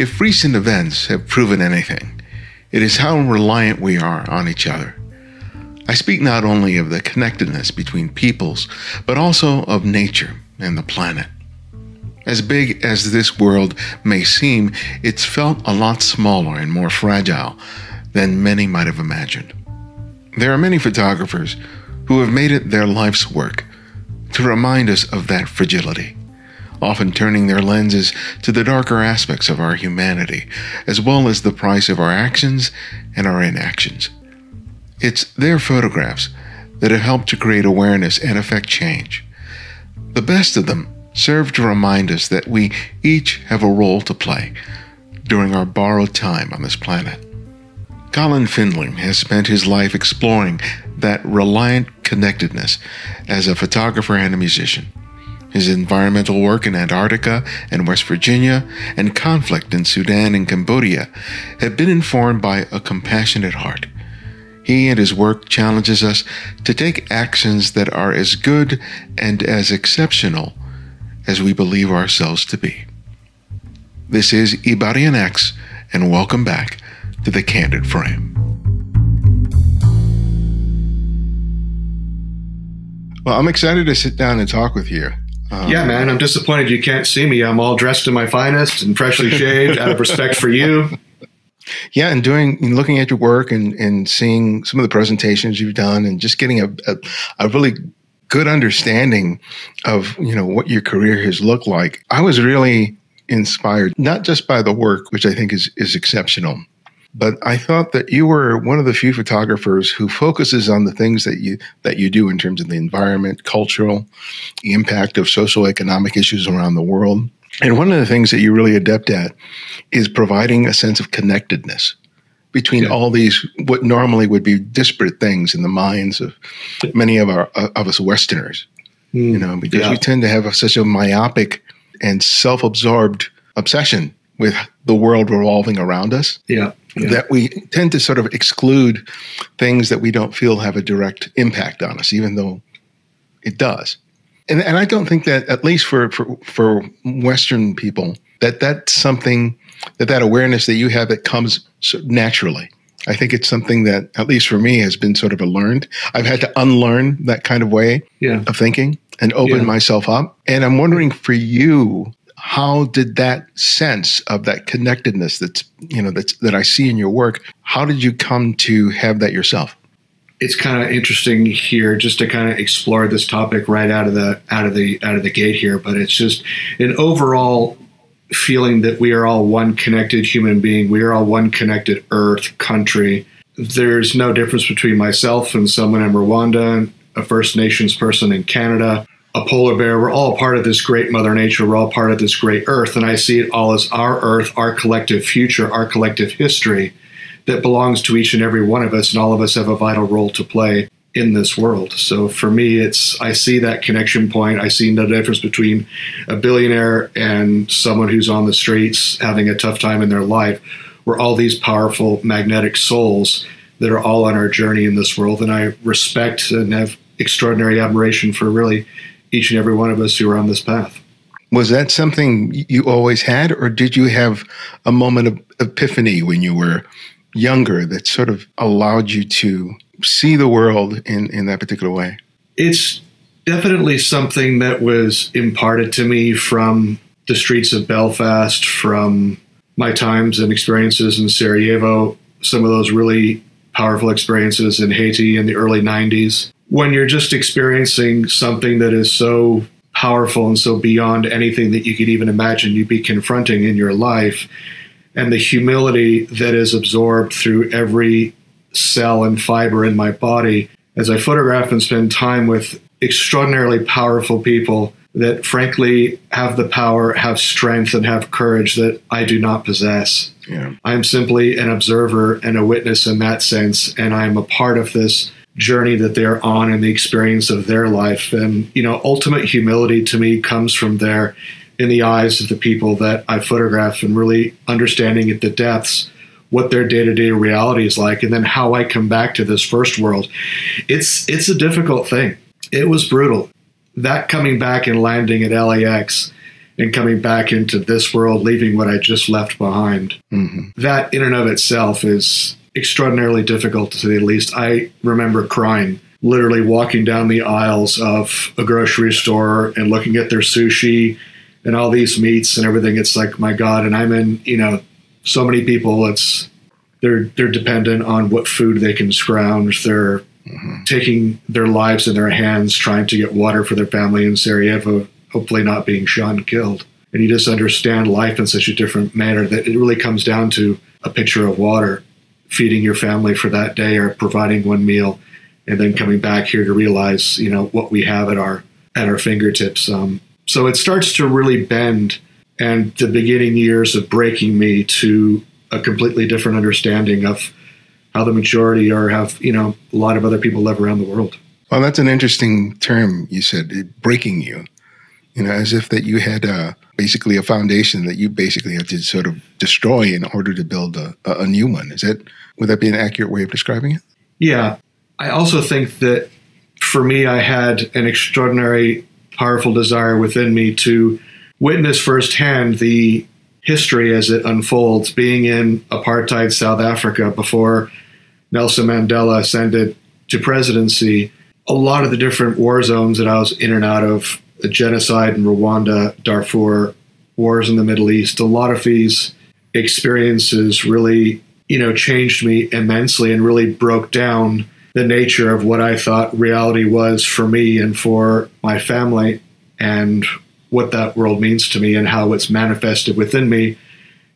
If recent events have proven anything, it is how reliant we are on each other. I speak not only of the connectedness between peoples, but also of nature and the planet. As big as this world may seem, it's felt a lot smaller and more fragile than many might have imagined. There are many photographers who have made it their life's work to remind us of that fragility, often turning their lenses to the darker aspects of our humanity, as well as the price of our actions and our inactions. It's their photographs that have helped to create awareness and affect change. The best of them serve to remind us that we each have a role to play during our borrowed time on this planet. Colin Finlay has spent his life exploring that reliant connectedness as a photographer and a musician. His environmental work in Antarctica and West Virginia and conflict in Sudan and Cambodia have been informed by a compassionate heart. He and his work challenges us to take actions that are as good and as exceptional as we believe ourselves to be. This is Ibarionex, and welcome back to the Candid Frame. Well, I'm excited to sit down and talk with you. Um, yeah, man, I'm disappointed you can't see me. I'm all dressed in my finest and freshly shaved out of respect for you. Yeah, and doing and looking at your work and, and seeing some of the presentations you've done and just getting a, a, a really good understanding of you know what your career has looked like. I was really inspired not just by the work, which I think is is exceptional, but I thought that you were one of the few photographers who focuses on the things that you that you do in terms of the environment, cultural, impact of social economic issues around the world. And one of the things that you're really adept at is providing a sense of connectedness between yeah. all these what normally would be disparate things in the minds of many of our of us Westerners. Mm, you know, because yeah. we tend to have a, such a myopic and self-absorbed obsession with the world revolving around us. Yeah, yeah. That we tend to sort of exclude things that we don't feel have a direct impact on us, even though it does. And, and I don't think that, at least for, for, for Western people, that that's something that that awareness that you have that comes naturally. I think it's something that, at least for me, has been sort of a learned. I've had to unlearn that kind of way yeah. of thinking and open yeah. myself up. And I'm wondering for you, how did that sense of that connectedness that's you know that's that I see in your work, how did you come to have that yourself? It's kind of interesting here just to kind of explore this topic right out of the out of the out of the gate here, but it's just an overall feeling that we are all one connected human being. We are all one connected earth, country. There's no difference between myself and someone in Rwanda, a First Nations person in Canada, a polar bear. We're all part of this great Mother Nature. We're all part of this great earth. And I see it all as our earth, our collective future, our collective history that belongs to each and every one of us. And all of us have a vital role to play in this world. So for me, it's I see that connection point. I see no difference between a billionaire and someone who's on the streets having a tough time in their life. We're all these powerful magnetic souls that are all on our journey in this world, and I respect and have extraordinary admiration for really each and every one of us who are on this path. Was that something you always had, or did you have a moment of epiphany when you were younger that sort of allowed you to see the world in, in that particular way? It's definitely something that was imparted to me from the streets of Belfast, from my times and experiences in Sarajevo, some of those really powerful experiences in Haiti in the early 90s. When you're just experiencing something that is so powerful and so beyond anything that you could even imagine you'd be confronting in your life, and the humility that is absorbed through every cell and fiber in my body as I photograph and spend time with extraordinarily powerful people that frankly have the power, have strength, and have courage that I do not possess. Yeah. I'm simply an observer and a witness in that sense, and I'm a part of this journey that they're on and the experience of their life. And, you know, ultimate humility to me comes from there in the eyes of the people that I photograph and really understanding at the depths what their day-to-day reality is like and then how I come back to this first world. It's it's a difficult thing. It was brutal. That coming back and landing at LAX and coming back into this world, leaving what I just left behind. Mm-hmm. That in and of itself is extraordinarily difficult to say the least. I remember crying, literally walking down the aisles of a grocery store and looking at their sushi and all these meats and everything. It's like, my God, and I'm in, you know, so many people, it's they're they're dependent on what food they can scrounge. They're mm-hmm. taking their lives in their hands, trying to get water for their family in Sarajevo, hopefully not being shot and killed. And you just understand life in such a different manner that it really comes down to a pitcher of water, feeding your family for that day or providing one meal, and then coming back here to realize, you know, what we have at our at our fingertips. Um, so it starts to really bend, and the beginning years of breaking me to a completely different understanding of how the majority or have you know a lot of other people live around the world. Well, that's an interesting term you said, breaking you. You know, as if that you had uh, basically a foundation that you basically had to sort of destroy in order to build a, a new one. Is that would that be an accurate way of describing it? Yeah, I also think that for me, I had an extraordinary, powerful desire within me to witness firsthand the history as it unfolds, being in apartheid South Africa before Nelson Mandela ascended to presidency, a lot of the different war zones that I was in and out of, the genocide in Rwanda, Darfur, wars in the Middle East, a lot of these experiences really, you know, changed me immensely and really broke down the nature of what I thought reality was for me and for my family and what that world means to me and how it's manifested within me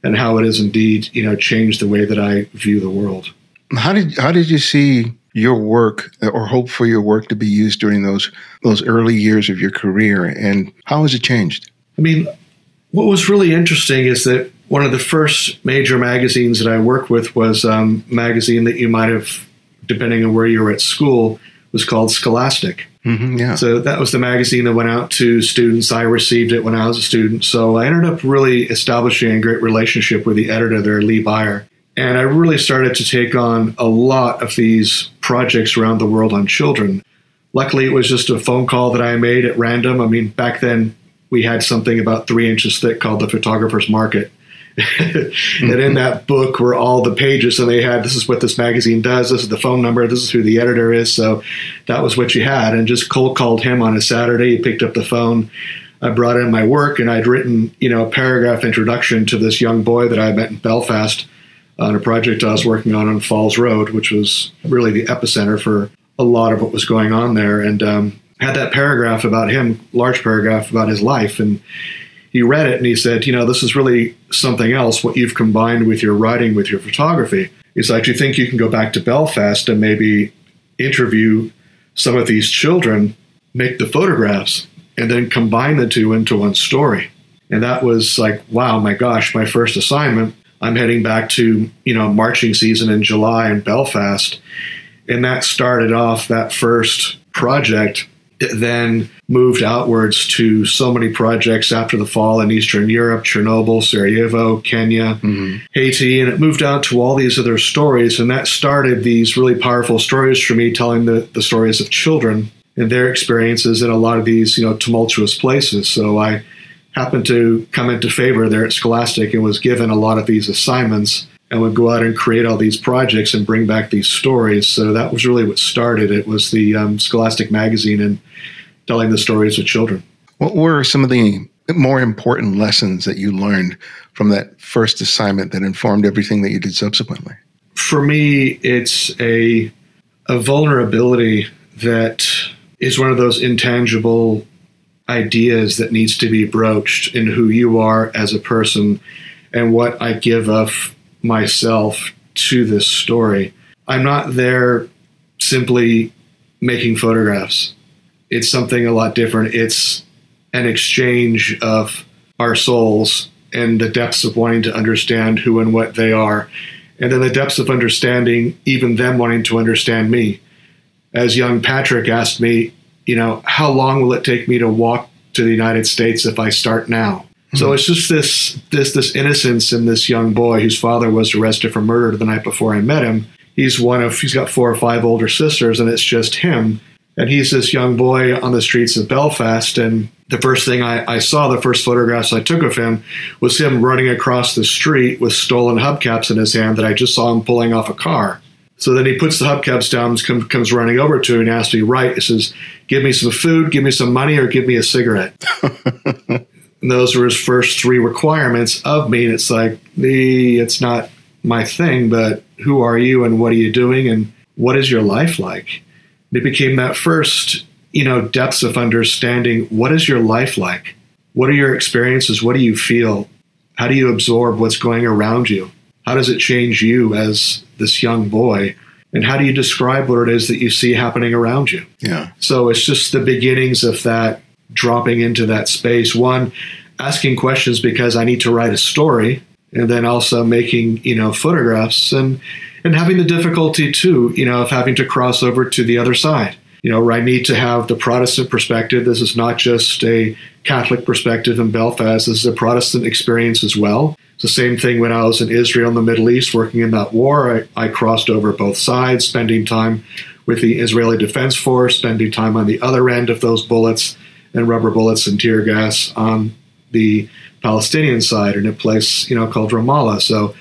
and how it has indeed, you know, changed the way that I view the world. How did how did you see your work or hope for your work to be used during those those early years of your career and how has it changed? I mean, what was really interesting is that one of the first major magazines that I worked with was um, a magazine that you might have, depending on where you were at school, was called Scholastic. Mm-hmm, yeah. So that was the magazine that went out to students. I received it when I was a student. So I ended up really establishing a great relationship with the editor there, Lee Beyer. And I really started to take on a lot of these projects around the world on children. Luckily, it was just a phone call that I made at random. I mean, back then we had something about three inches thick called the Photographer's Market. and in mm-hmm. that book were all the pages and they had this is what this magazine does. This is the phone number. This is who the editor is. So that was what you had. And just cold called him on a saturday. He picked up the phone. I brought in my work and i'd written you know a paragraph introduction to this young boy that i met in belfast on a project i was working on on falls road which was really the epicenter for a lot of what was going on there and um, had that paragraph about him large paragraph about his life and he read it and he said, you know, this is really something else, what you've combined with your writing, with your photography. He's like, do you think you can go back to Belfast and maybe interview some of these children, make the photographs, and then combine the two into one story? And that was like, wow, my gosh, my first assignment. I'm heading back to, you know, marching season in July in Belfast. And that started off that first project then moved outwards to so many projects after the fall in Eastern Europe, Chernobyl, Sarajevo, Kenya, mm-hmm. Haiti, and it moved out to all these other stories. And that started these really powerful stories for me, telling the, the stories of children and their experiences in a lot of these, you know, tumultuous places. So I happened to come into favor there at Scholastic and was given a lot of these assignments and would go out and create all these projects and bring back these stories. So that was really what started it was the um, Scholastic magazine and telling the stories of children. What were some of the more important lessons that you learned from that first assignment that informed everything that you did subsequently? For me, it's a a vulnerability that is one of those intangible ideas that needs to be broached in who you are as a person and what I give of myself to this story. I'm not there simply making photographs. It's something a lot different. It's an exchange of our souls and the depths of wanting to understand who and what they are. And then the depths of understanding, even them wanting to understand me. As young Patrick asked me, you know, how long will it take me to walk to the United States if I start now? So hmm. it's just this this this innocence in this young boy whose father was arrested for murder the night before I met him. He's one of he's got four or five older sisters, and it's just him. And he's this young boy on the streets of Belfast. And the first thing I, I, saw, the first photographs I took of him, was him running across the street with stolen hubcaps in his hand that I just saw him pulling off a car. So then he puts the hubcaps down, comes, comes running over to me and asks me, right, he says, give me some food, give me some money, or give me a cigarette. and those were his first three requirements of me. And it's like, the, it's not my thing, but who are you and what are you doing and what is your life like? it became that first, you know, depths of understanding what is your life like? What are your experiences? What do you feel? How do you absorb what's going around you? How does it change you as this young boy? And how do you describe what it is that you see happening around you? Yeah. So it's just the beginnings of that dropping into that space. One, asking questions because I need to write a story, and then also making, you know, photographs and and having the difficulty too, you know, of having to cross over to the other side. You know, I need to have the Protestant perspective. This is not just a Catholic perspective in Belfast. This is a Protestant experience as well. It's the same thing when I was in Israel and the Middle East working in that war. I, I crossed over both sides, spending time with the Israeli Defense Force, spending time on the other end of those bullets and rubber bullets and tear gas on the Palestinian side in a place, you know, called Ramallah. So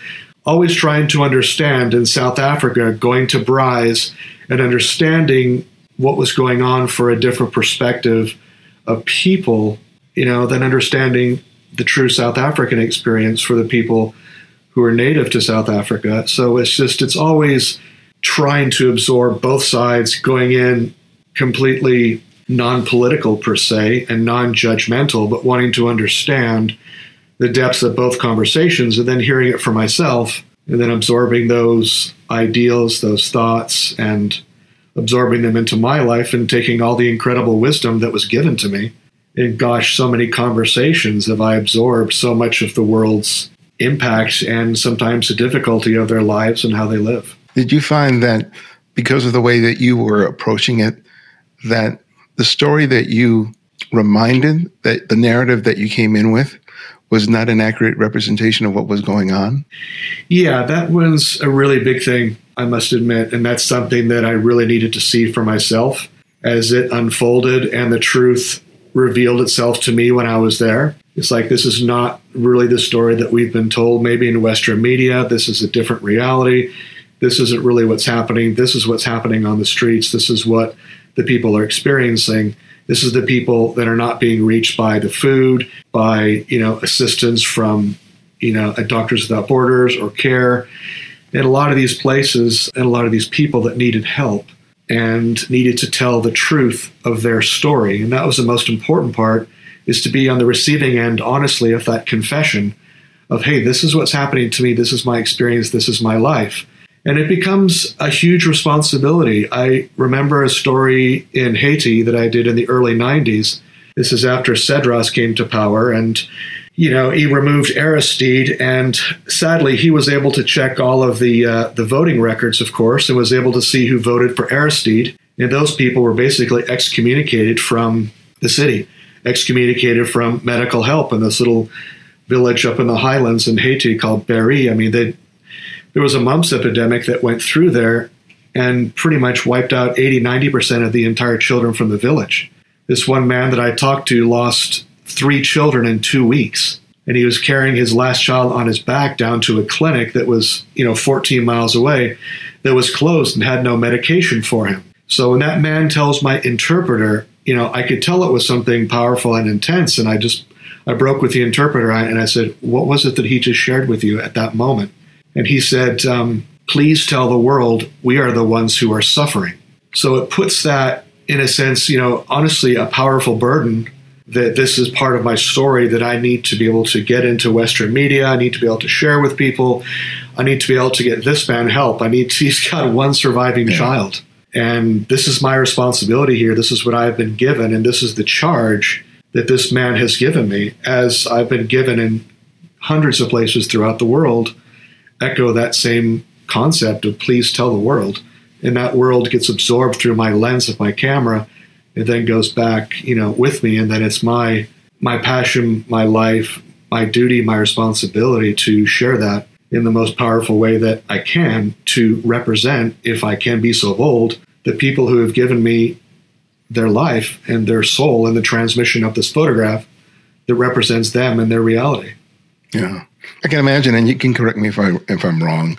always trying to understand in South Africa, going to Bryce and understanding what was going on for a different perspective of people, you know, than understanding the true South African experience for the people who are native to South Africa. So it's just, it's always trying to absorb both sides, going in completely non political per se and non judgmental, but wanting to understand the depths of both conversations and then hearing it for myself and then absorbing those ideals, those thoughts, and absorbing them into my life and taking all the incredible wisdom that was given to me. And gosh, so many conversations have I absorbed so much of the world's impact and sometimes the difficulty of their lives and how they live. Did you find that because of the way that you were approaching it, that the story that you reminded, that the narrative that you came in with, was not an accurate representation of what was going on? Yeah, that was a really big thing, I must admit. And that's something that I really needed to see for myself as it unfolded and the truth revealed itself to me when I was there. It's like this is not really the story that we've been told, maybe in Western media. This is a different reality. This isn't really what's happening. This is what's happening on the streets. This is what the people are experiencing. This is the people that are not being reached by the food, by you know assistance from you know Doctors Without Borders or CARE, and a lot of these places and a lot of these people that needed help and needed to tell the truth of their story, and that was the most important part, is to be on the receiving end, honestly, of that confession of hey, this is what's happening to me, this is my experience, this is my life. And it becomes a huge responsibility. I remember a story in Haiti that I did in the early 90s. This is after Cedras came to power, and you know he removed Aristide, and sadly he was able to check all of the uh, the voting records, of course, and was able to see who voted for Aristide. And those people were basically excommunicated from the city, excommunicated from medical help in this little village up in the highlands in Haiti called Berry. I mean, they there was a mumps epidemic that went through there and pretty much wiped out 80, 90% of the entire children from the village. This one man that I talked to lost three children in two weeks. And he was carrying his last child on his back down to a clinic that was, you know, 14 miles away that was closed and had no medication for him. So when that man tells my interpreter, you know, I could tell it was something powerful and intense. And I just, I broke with the interpreter and I said, what was it that he just shared with you at that moment? And he said, um, Please tell the world we are the ones who are suffering. So it puts that, in a sense, you know, honestly, a powerful burden that this is part of my story that I need to be able to get into Western media. I need to be able to share with people. I need to be able to get this man help. I need to, he's got one surviving yeah. child. And this is my responsibility here. This is what I've been given. And this is the charge that this man has given me, as I've been given in hundreds of places throughout the world echo that same concept of please tell the world. And that world gets absorbed through my lens of my camera. It then goes back, you know, with me. And then it's my my passion, my life, my duty, my responsibility to share that in the most powerful way that I can to represent, if I can be so bold, the people who have given me their life and their soul in the transmission of this photograph that represents them and their reality. Yeah. I can imagine, and you can correct me if I if I'm wrong.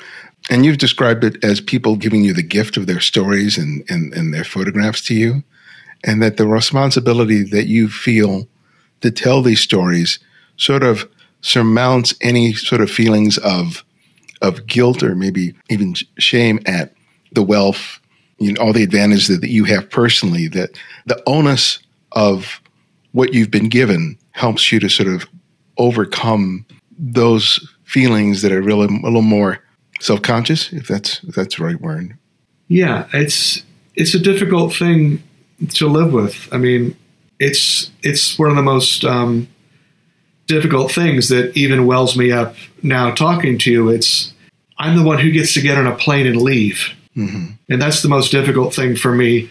And you've described it as people giving you the gift of their stories and, and, and their photographs to you, and that the responsibility that you feel to tell these stories sort of surmounts any sort of feelings of of guilt or maybe even shame at the wealth, you know, all the advantages that you have personally. That the onus of what you've been given helps you to sort of overcome those feelings that are really a little more self-conscious, if that's if that's the right word. Yeah, it's it's a difficult thing to live with. I mean, it's it's one of the most um, difficult things that even wells me up now talking to you. It's I'm the one who gets to get on a plane and leave, mm-hmm. and that's the most difficult thing for me.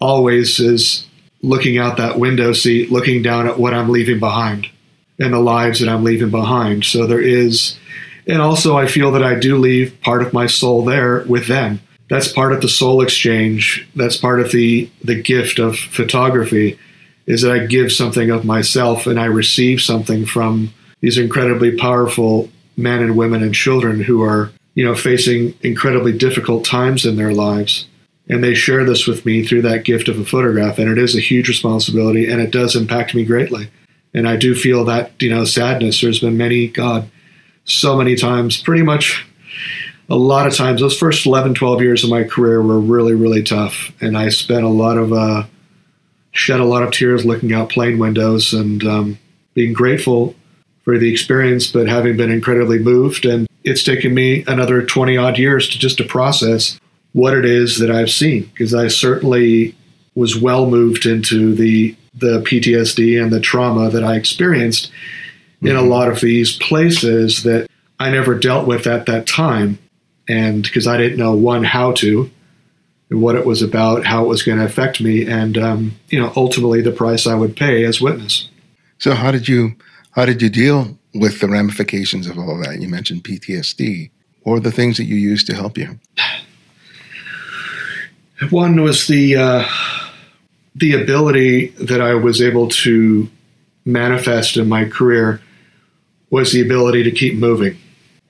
Always is looking out that window seat, looking down at what I'm leaving behind and the lives that I'm leaving behind. So there is, and also I feel that I do leave part of my soul there with them. That's part of the soul exchange. That's part of the the gift of photography, is that I give something of myself and I receive something from these incredibly powerful men and women and children who are you know facing incredibly difficult times in their lives and they share this with me through that gift of a photograph and it is a huge responsibility and it does impact me greatly and I do feel that you know sadness. There's been many, God, so many times, pretty much a lot of times. Those first 11, 12 years of my career were really, really tough, and I spent a lot of uh, shed a lot of tears looking out plane windows and um, being grateful for the experience, but having been incredibly moved. And it's taken me another 20 odd years to just to process what it is that I've seen, because I certainly was well moved into the the PTSD and the trauma that I experienced mm-hmm. in a mm-hmm. lot of these places that I never dealt with at that time. And because I didn't know, one, how to, and what it was about, how it was going to affect me, and, um, you know, ultimately the price I would pay as witness. So, how did you, how did you deal with the ramifications of all that? You mentioned PTSD. What were the things that you used to help you? One was the, uh, the ability that I was able to manifest in my career was the ability to keep moving.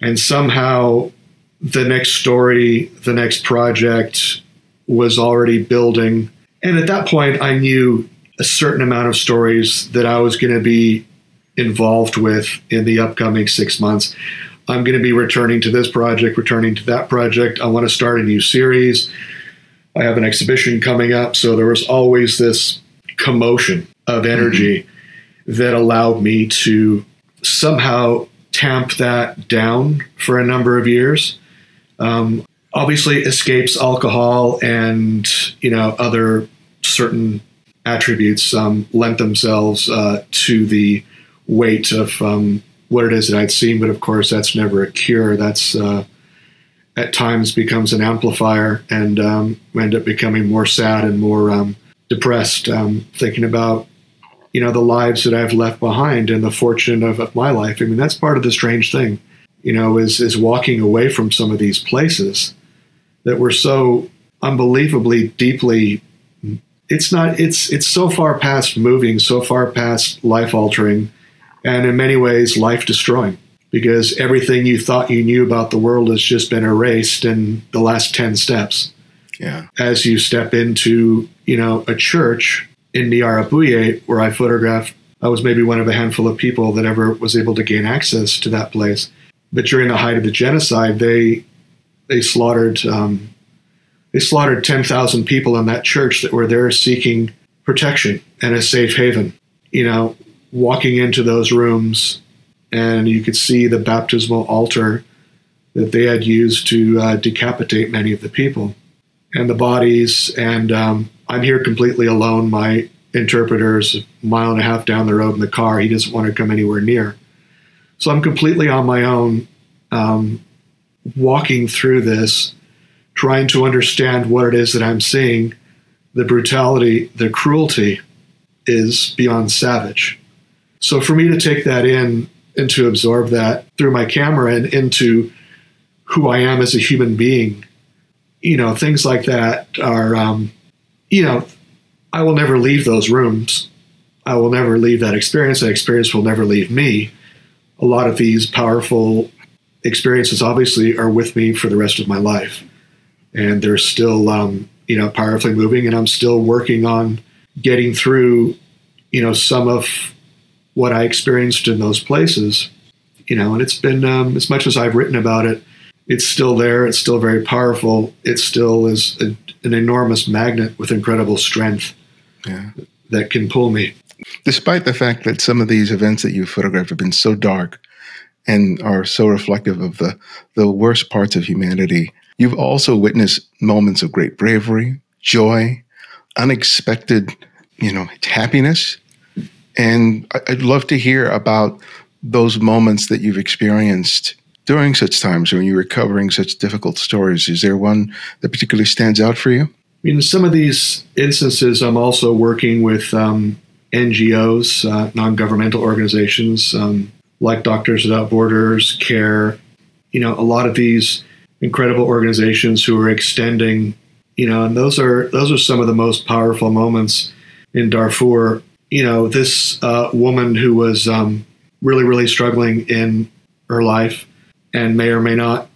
And somehow the next story, the next project was already building. And at that point, I knew a certain amount of stories that I was going to be involved with in the upcoming six months. I'm going to be returning to this project, returning to that project. I want to start a new series. I have an exhibition coming up. So there was always this commotion of energy mm-hmm. that allowed me to somehow tamp that down for a number of years. Um, obviously, escapes alcohol and you know other certain attributes um, lent themselves uh, to the weight of um, what it is that I'd seen. But of course, that's never a cure. That's uh, at times becomes an amplifier and um, end up becoming more sad and more um, depressed, um, thinking about you know the lives that I've left behind and the fortune of, of, my life. I mean, that's part of the strange thing, you know, is is walking away from some of these places that were so unbelievably deeply. It's not. It's it's so far past moving, so far past life altering, and in many ways life destroying because everything you thought you knew about the world has just been erased in the last 10 steps. Yeah. As you step into, you know, a church in Nyarubuye where I photographed, I was maybe one of a handful of people that ever was able to gain access to that place. But during the height of the genocide, they they slaughtered um, they slaughtered 10,000 people in that church that were there seeking protection and a safe haven. You know, walking into those rooms and you could see the baptismal altar that they had used to uh, decapitate many of the people and the bodies. And um, I'm here completely alone. My interpreter's a mile and a half down the road in the car. He doesn't want to come anywhere near. So I'm completely on my own, um, walking through this, trying to understand what it is that I'm seeing. The brutality, the cruelty is beyond savage. So for me to take that in and to absorb that through my camera and into who I am as a human being. You know, things like that are, um, you know, I will never leave those rooms. I will never leave that experience. That experience will never leave me. A lot of these powerful experiences obviously are with me for the rest of my life. And they're still, um, you know, powerfully moving. And I'm still working on getting through, you know, some of what I experienced in those places. You know, and it's been, um, as much as I've written about it, it's still there. It's still very powerful. It still is a, an enormous magnet with incredible strength yeah. that can pull me. Despite the fact that some of these events that you photographed have been so dark and are so reflective of the, the worst parts of humanity, you've also witnessed moments of great bravery, joy, unexpected, you know, happiness. And I'd love to hear about those moments that you've experienced during such times when you're recovering such difficult stories. Is there one that particularly stands out for you? In some of these instances, I'm also working with um, NGOs, uh, non governmental organizations um, like Doctors Without Borders, CARE, you know, a lot of these incredible organizations who are extending, you know, and those are those are some of the most powerful moments in Darfur. You know, this uh, woman who was um, really, really struggling in her life and may or may not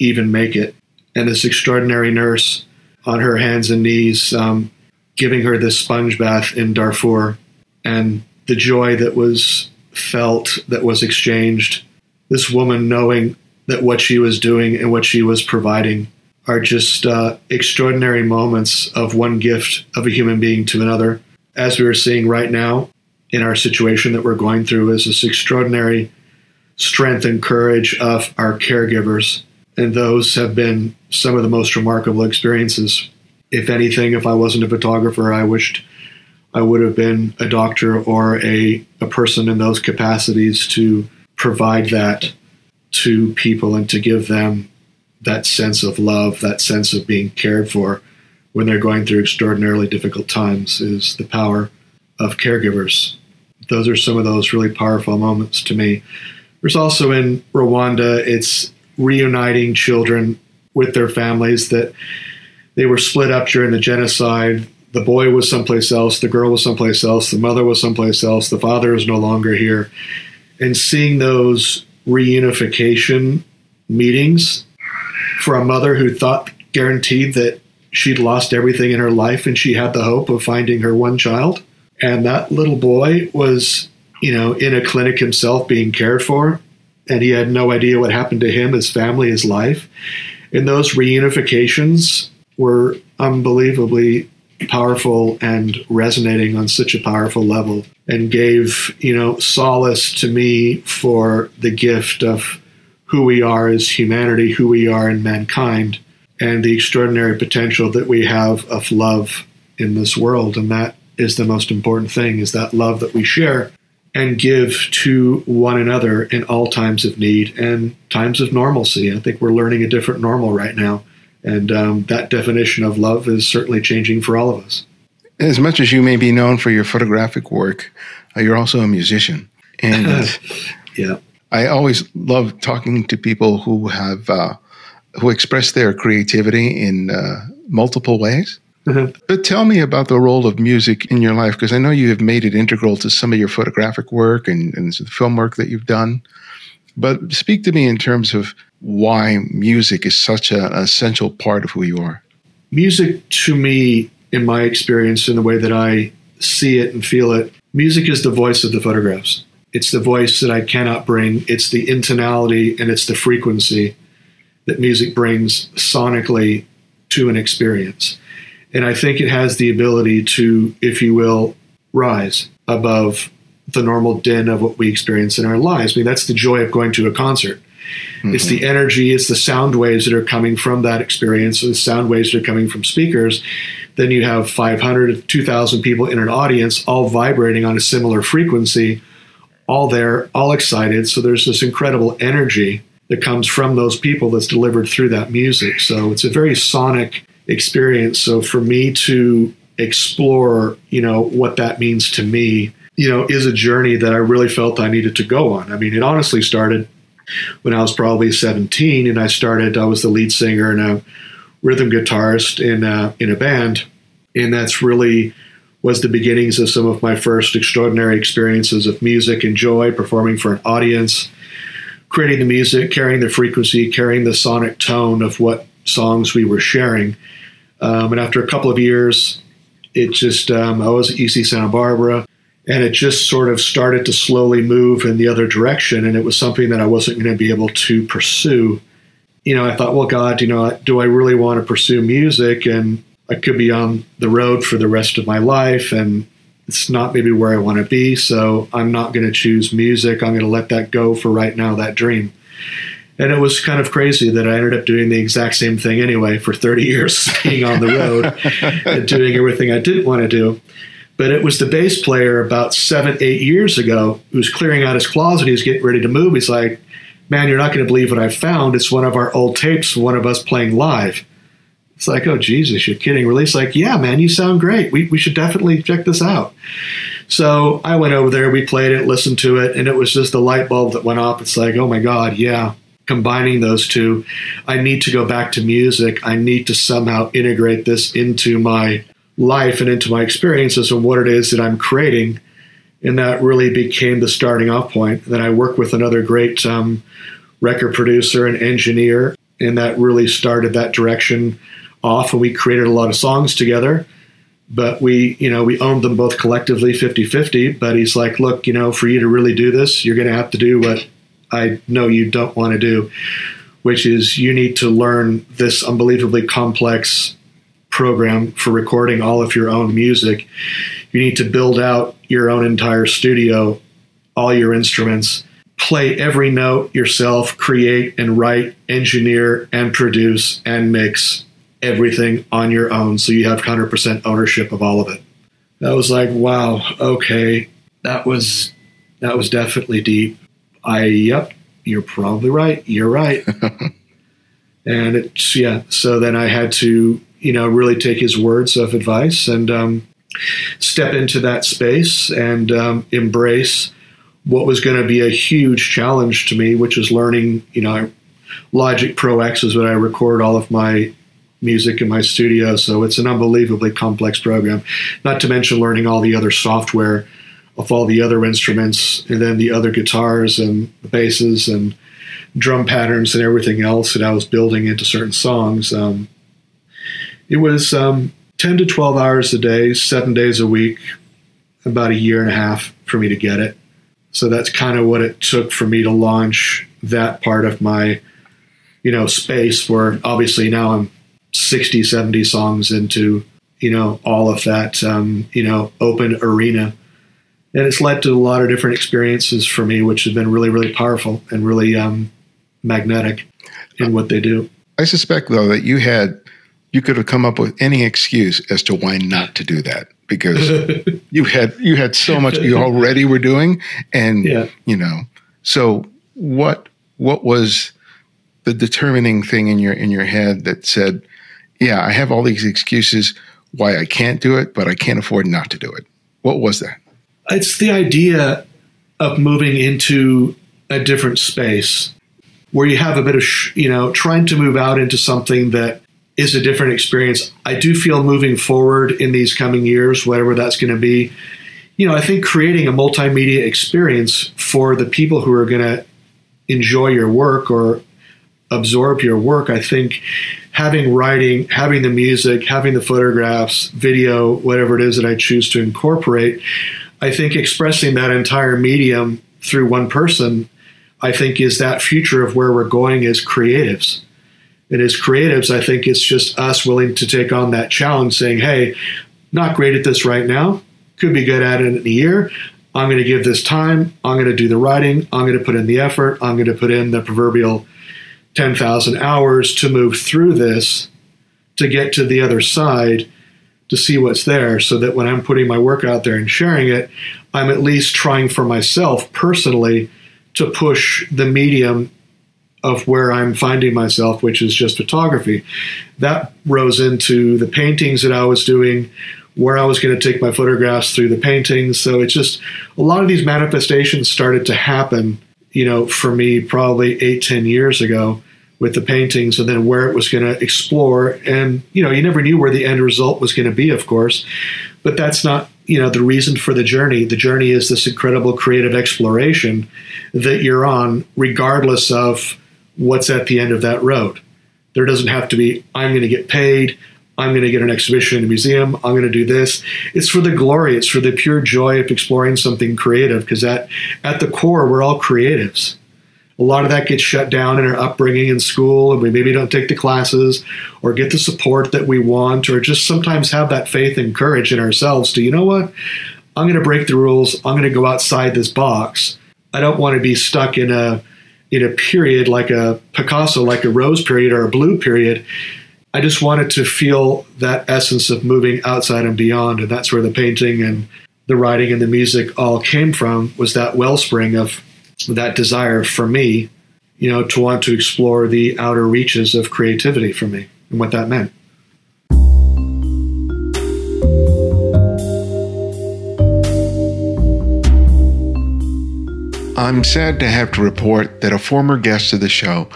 even make it, and this extraordinary nurse on her hands and knees, um, giving her this sponge bath in Darfur, and the joy that was felt, that was exchanged. This woman knowing that what she was doing and what she was providing are just uh, extraordinary moments of one gift of a human being to another. As we are seeing right now in our situation that we're going through, is this extraordinary strength and courage of our caregivers. And those have been some of the most remarkable experiences. If anything, if I wasn't a photographer, I wished I would have been a doctor or a, a person in those capacities to provide that to people and to give them that sense of love, that sense of being cared for when they're going through extraordinarily difficult times is the power of caregivers. Those are some of those really powerful moments to me. There's also in Rwanda, it's reuniting children with their families that they were split up during the genocide. The boy was someplace else, the girl was someplace else, the mother was someplace else, the father is no longer here. And seeing those reunification meetings for a mother who thought guaranteed that she'd lost everything in her life and she had the hope of finding her one child. And that little boy was, you know, in a clinic himself being cared for, and he had no idea what happened to him, his family, his life. And those reunifications were unbelievably powerful and resonating on such a powerful level and gave, you know, solace to me for the gift of who we are as humanity, who we are in mankind, and the extraordinary potential that we have of love in this world. And that is the most important thing is that love that we share and give to one another in all times of need and times of normalcy. I think we're learning a different normal right now and um, that definition of love is certainly changing for all of us. As much as you may be known for your photographic work, uh, you're also a musician. And yeah. I always love talking to people who have uh, who express their creativity in uh, multiple ways. Mm-hmm. But tell me about the role of music in your life, because I know you have made it integral to some of your photographic work and, and the film work that you've done. But speak to me in terms of why music is such an essential part of who you are. Music, to me, in my experience, in the way that I see it and feel it, music is the voice of the photographs. It's the voice that I cannot bring. It's the intonality and it's the frequency that music brings sonically to an experience. And I think it has the ability to, if you will, rise above the normal din of what we experience in our lives. I mean, that's the joy of going to a concert. Mm-hmm. It's the energy, it's the sound waves that are coming from that experience, the sound waves that are coming from speakers. Then you have 500, 2,000 people in an audience, all vibrating on a similar frequency, all there, all excited. So there's this incredible energy that comes from those people that's delivered through that music. So it's a very sonic experience. So for me to explore, you know, what that means to me you know, is a journey that I really felt I needed to go on. I mean, it honestly started when I was probably 17, and I started. I was the lead singer and a rhythm guitarist in a, in a band, and that's really was the beginnings of some of my first extraordinary experiences of music and joy, performing for an audience, creating the music, carrying the frequency, carrying the sonic tone of what songs we were sharing. Um, and after a couple of years, it just, um, I was at UC Santa Barbara, and it just sort of started to slowly move in the other direction. And it was something that I wasn't going to be able to pursue. You know, I thought, well, God, you know, do I really want to pursue music? And I could be on the road for the rest of my life, and it's not maybe where I want to be. So I'm not going to choose music. I'm going to let that go for right now, that dream. And it was kind of crazy that I ended up doing the exact same thing anyway for 30 years, being on the road and doing everything I didn't want to do. But it was the bass player about seven, eight years ago who was clearing out his closet. He was getting ready to move. He's like, Man, you're not going to believe what I found. It's one of our old tapes, one of us playing live. It's like, oh, Jesus, you're kidding. It's like, yeah, man, you sound great. We, we should definitely check this out. So I went over there, we played it, listened to it, and it was just the light bulb that went off. It's like, oh my God, yeah, combining those two, I need to go back to music. I need to somehow integrate this into my life and into my experiences and what it is that I'm creating. And that really became the starting off point. Then I worked with another great um, record producer and engineer, and that really started that direction off. And we created a lot of songs together. But we, you know, we owned them both collectively 50 50. But he's like, look, you know, for you to really do this, you're going to have to do what I know you don't want to do, which is you need to learn this unbelievably complex program for recording all of your own music. You need to build out your own entire studio, all your instruments, play every note yourself, create and write, engineer and produce and mix everything on your own so you have 100% ownership of all of it. That was like, wow, okay. That was that was definitely deep. I, yep, you're probably right. You're right. and it's, yeah, so then I had to, you know, really take his words of advice and um, step into that space and um, embrace what was going to be a huge challenge to me, which is learning, you know, Logic Pro X is what I record all of my music in my studio. So it's an unbelievably complex program, not to mention learning all the other software of all the other instruments and then the other guitars and basses and drum patterns and everything else that I was building into certain songs. Um, it was um, 10 to 12 hours a day, seven days a week, about a year and a half for me to get it. So that's kind of what it took for me to launch that part of my, you know, space where obviously now I'm 60, 70 songs into, you know, all of that, um, you know, open arena and it's led to a lot of different experiences for me, which have been really, really powerful and really um, magnetic in what they do. I suspect, though, that you had you could have come up with any excuse as to why not to do that because you had you had so much you already were doing, and yeah. you know. So what what was the determining thing in your in your head that said, "Yeah, I have all these excuses why I can't do it, but I can't afford not to do it." What was that? It's the idea of moving into a different space where you have a bit of, you know, trying to move out into something that is a different experience. I do feel moving forward in these coming years, whatever that's going to be, you know, I think creating a multimedia experience for the people who are going to enjoy your work or absorb your work, I think having writing, having the music, having the photographs, video, whatever it is that I choose to incorporate, I think expressing that entire medium through one person, I think is that future of where we're going as creatives. And as creatives, I think it's just us willing to take on that challenge, saying, hey, not great at this right now, could be good at it in a year. I'm going to give this time. I'm going to do the writing. I'm going to put in the effort. I'm going to put in the proverbial 10,000 hours to move through this to get to the other side to see what's there so that when I'm putting my work out there and sharing it, I'm at least trying for myself personally to push the medium of where I'm finding myself, which is just photography. That rose into the paintings that I was doing, where I was going to take my photographs through the paintings. So it's just a lot of these manifestations started to happen, you know, for me probably eight, ten years ago with the paintings and then where it was going to explore. And, you know, you never knew where the end result was going to be, of course. but that's not you know the reason for the journey. The journey is this incredible creative exploration that you're on regardless of what's at the end of that road. There doesn't have to be i'm going to get paid. I'm going to get an exhibition in a museum. I'm going to do this. It's for the glory. It's for the pure joy of exploring something creative because at, at the core we're all creatives a lot of that gets shut down in our upbringing in school and we maybe don't take the classes or get the support that we want or just sometimes have that faith and courage in ourselves to you know what? I'm going to break the rules. I'm going to go outside this box. I don't want to be stuck in a in a period like a picasso like a rose period or a blue period. I just wanted to feel that essence of moving outside and beyond and that's where the painting and the writing and the music all came from was that wellspring of that desire for me, you know, to want to explore the outer reaches of creativity for me and what that meant. I'm sad to have to report that a former guest of the show,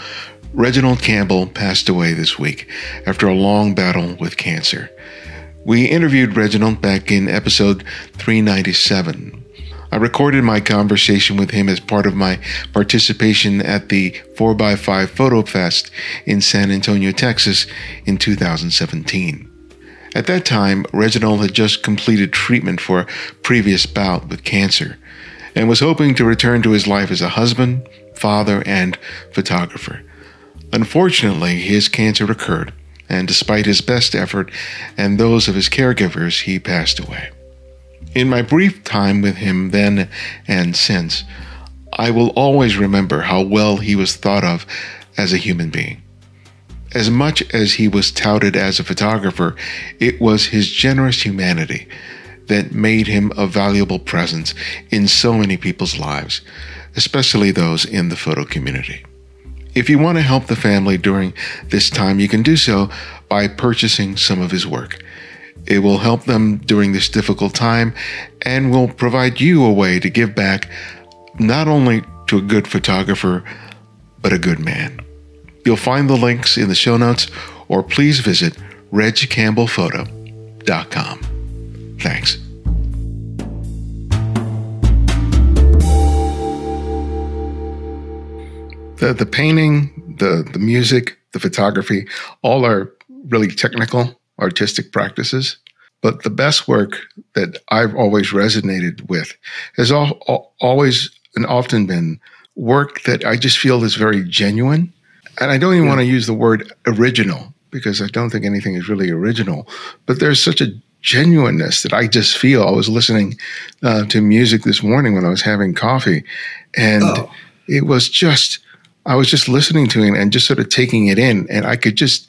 Reginald Campbell, passed away this week after a long battle with cancer. We interviewed Reginald back in episode 397 I recorded my conversation with him as part of my participation at the 4x5 Photo Fest in San Antonio, Texas in 2017. At that time, Reginald had just completed treatment for a previous bout with cancer and was hoping to return to his life as a husband, father, and photographer. Unfortunately, his cancer recurred, and despite his best effort and those of his caregivers, he passed away. In my brief time with him then and since, I will always remember how well he was thought of as a human being. As much as he was touted as a photographer, it was his generous humanity that made him a valuable presence in so many people's lives, especially those in the photo community. If you want to help the family during this time, you can do so by purchasing some of his work. It will help them during this difficult time and will provide you a way to give back not only to a good photographer, but a good man. You'll find the links in the show notes or please visit regcampbellphoto.com. Thanks. The, the painting, the, the music, the photography, all are really technical artistic practices. But the best work that I've always resonated with has all, always and often been work that I just feel is very genuine. And I don't even yeah. want to use the word original because I don't think anything is really original. But there's such a genuineness that I just feel. I was listening uh, to music this morning when I was having coffee, and oh. it was just I was just listening to it and just sort of taking it in, and I could just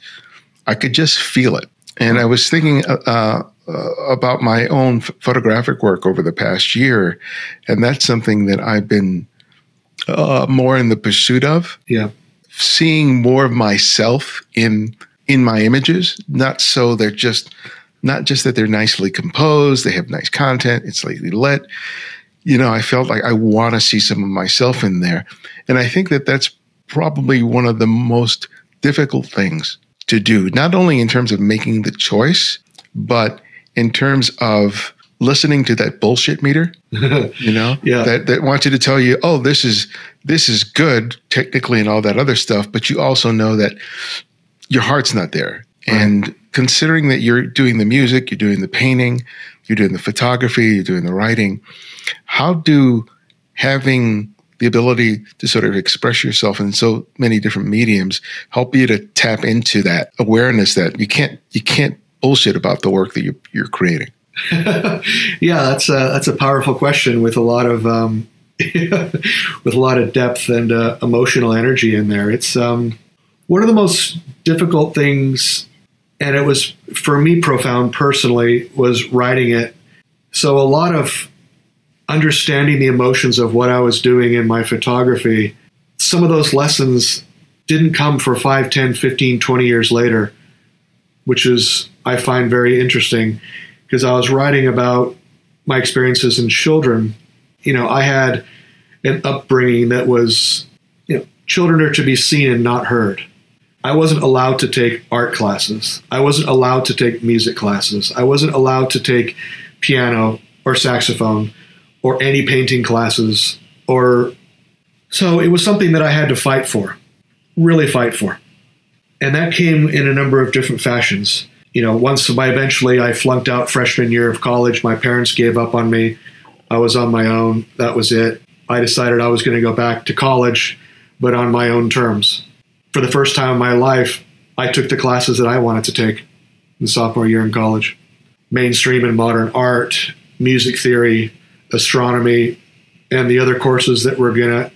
I could just feel it. And I was thinking uh, uh, about my own photographic work over the past year, and that's something that I've been uh, more in the pursuit of. Yeah, seeing more of myself in in my images, not so they're just not just that they're nicely composed, they have nice content, it's slightly lit. You know, I felt like I want to see some of myself in there, and I think that that's probably one of the most difficult things to do, not only in terms of making the choice, but in terms of listening to that bullshit meter, you know, yeah. that, that wants you to tell you, oh, this is, this is good technically and all that other stuff. But you also know that your heart's not there. Right. And considering that you're doing the music, you're doing the painting, you're doing the photography, you're doing the writing, how do having the ability to sort of express yourself in so many different mediums help you to tap into that awareness that you can't you can't bullshit about the work that you're, you're creating. Yeah that's a that's a powerful question with a lot of um, with a lot of depth and uh, emotional energy in there. It's um, one of the most difficult things and it was for me profound personally was writing it. So a lot of understanding the emotions of what I was doing in my photography, some of those lessons didn't come for 5, 10, 15, 20 years later, which is, I find very interesting because I was writing about my experiences in children. You know, I had an upbringing that was, you know, children are to be seen and not heard. I wasn't allowed to take art classes. I wasn't allowed to take music classes. I wasn't allowed to take piano or saxophone or any painting classes or so it was something that I had to fight for, really fight for. And that came in a number of different fashions. You know, once by eventually I flunked out freshman year of college, my parents gave up on me. I was on my own. That was it. I decided I was going to go back to college, but on my own terms. For the first time in my life, I took the classes that I wanted to take in sophomore year in college mainstream and modern art, music theory, astronomy, and the other courses that we're going to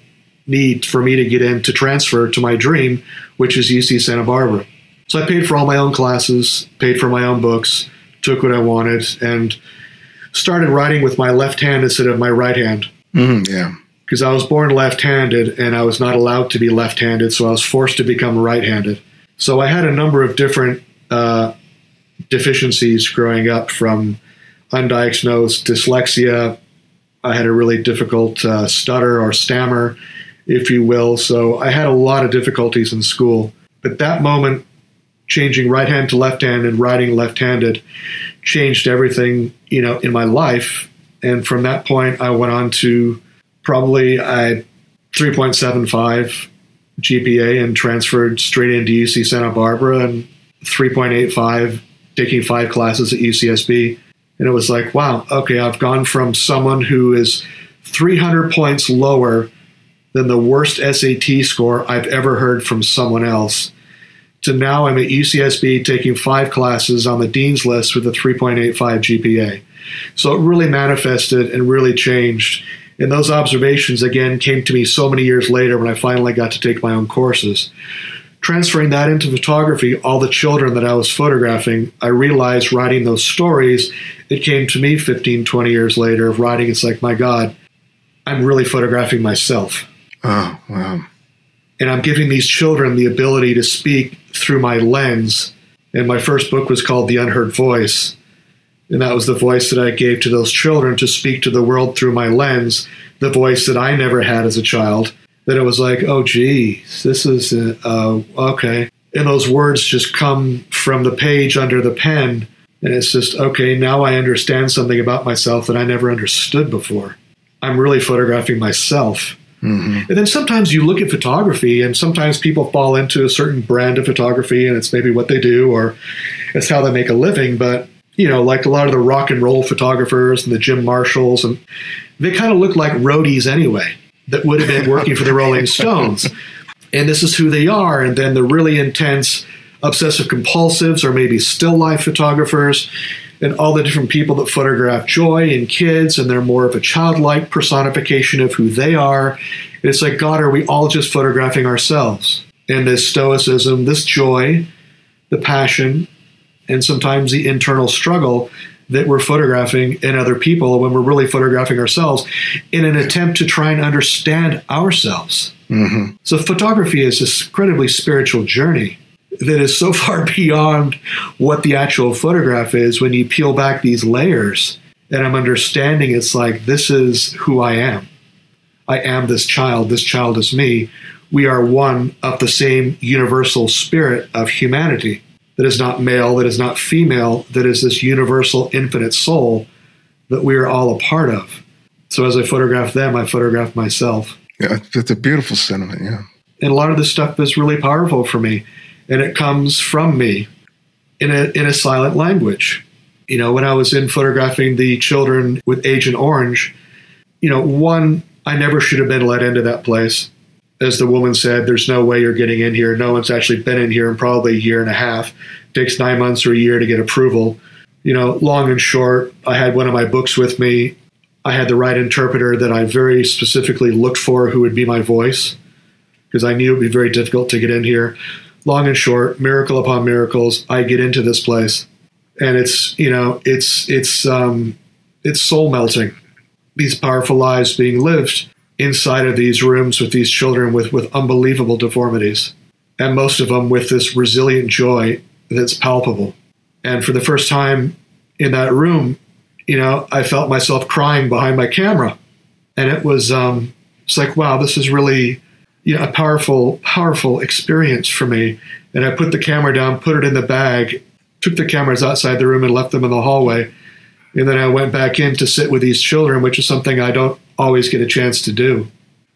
need for me to get in to transfer to my dream, which is UC Santa Barbara. So I paid for all my own classes, paid for my own books, took what I wanted, and started writing with my left hand instead of my right hand. Mm, yeah. Because I was born left handed and I was not allowed to be left handed, so I was forced to become right handed. So I had a number of different uh, deficiencies growing up from undiagnosed dyslexia. I had a really difficult uh, stutter or stammer, if you will. So I had a lot of difficulties in school. But that moment, changing right hand to left hand and writing left handed, changed everything, you know, in my life. And from that point, I went on to probably a 3.75 GPA and transferred straight into UC Santa Barbara and 3.85 taking five classes at UCSB. And it was like, wow, okay, I've gone from someone who is 300 points lower than the worst SAT score I've ever heard from someone else to now I'm at UCSB taking five classes on the dean's list with a 3.85 GPA. So it really manifested and really changed. And those observations, again, came to me so many years later when I finally got to take my own courses transferring that into photography, all the children that I was photographing, I realized writing those stories, it came to me 15, 20 years later of writing, it's like, my God, I'm really photographing myself. Oh, wow. And I'm giving these children the ability to speak through my lens. And my first book was called The Unheard Voice. And that was the voice that I gave to those children to speak to the world through my lens, the voice that I never had as a child that it was like, oh, geez, this is uh, okay. And those words just come from the page under the pen. And it's just, okay, now I understand something about myself that I never understood before. I'm really photographing myself. Mm-hmm. And then sometimes you look at photography, and sometimes people fall into a certain brand of photography, and it's maybe what they do or it's how they make a living. But, you know, like a lot of the rock and roll photographers and the Jim Marshalls, and they kind of look like roadies anyway that would have been working for the Rolling Stones. And this is who they are. And then the really intense obsessive compulsives or maybe still life photographers and all the different people that photograph joy and kids and they're more of a childlike personification of who they are. And it's like, God, are we all just photographing ourselves? And this stoicism, this joy, the passion, and sometimes the internal struggle that we're photographing in other people when we're really photographing ourselves in an attempt to try and understand ourselves. Mm-hmm. So, photography is this incredibly spiritual journey that is so far beyond what the actual photograph is when you peel back these layers. And I'm understanding it's like, this is who I am. I am this child. This child is me. We are one of the same universal spirit of humanity that is not male, that is not female, that is this universal infinite soul that we are all a part of. So as I photograph them, I photograph myself. Yeah, it's a beautiful sentiment, yeah. And a lot of this stuff is really powerful for me. And it comes from me in a in a silent language. You know, when I was in photographing the children with Agent Orange, you know, one, I never should have been let into that place as the woman said, there's no way you're getting in here. No one's actually been in here in probably a year and a half. Takes nine months or a year to get approval. You know, long and short, I had one of my books with me. I had the right interpreter that I very specifically looked for who would be my voice because I knew it would be very difficult to get in here. Long and short, miracle upon miracles, I get into this place. And it's, you know, it's it's um it's soul melting. These powerful lives being lived inside of these rooms with these children with, with unbelievable deformities, and most of them with this resilient joy that's palpable. And for the first time in that room, you know, I felt myself crying behind my camera. And it was, um, it's like, wow, this is really you know, a powerful, powerful experience for me. And I put the camera down, put it in the bag, took the cameras outside the room and left them in the hallway. And then I went back in to sit with these children, which is something I don't always get a chance to do.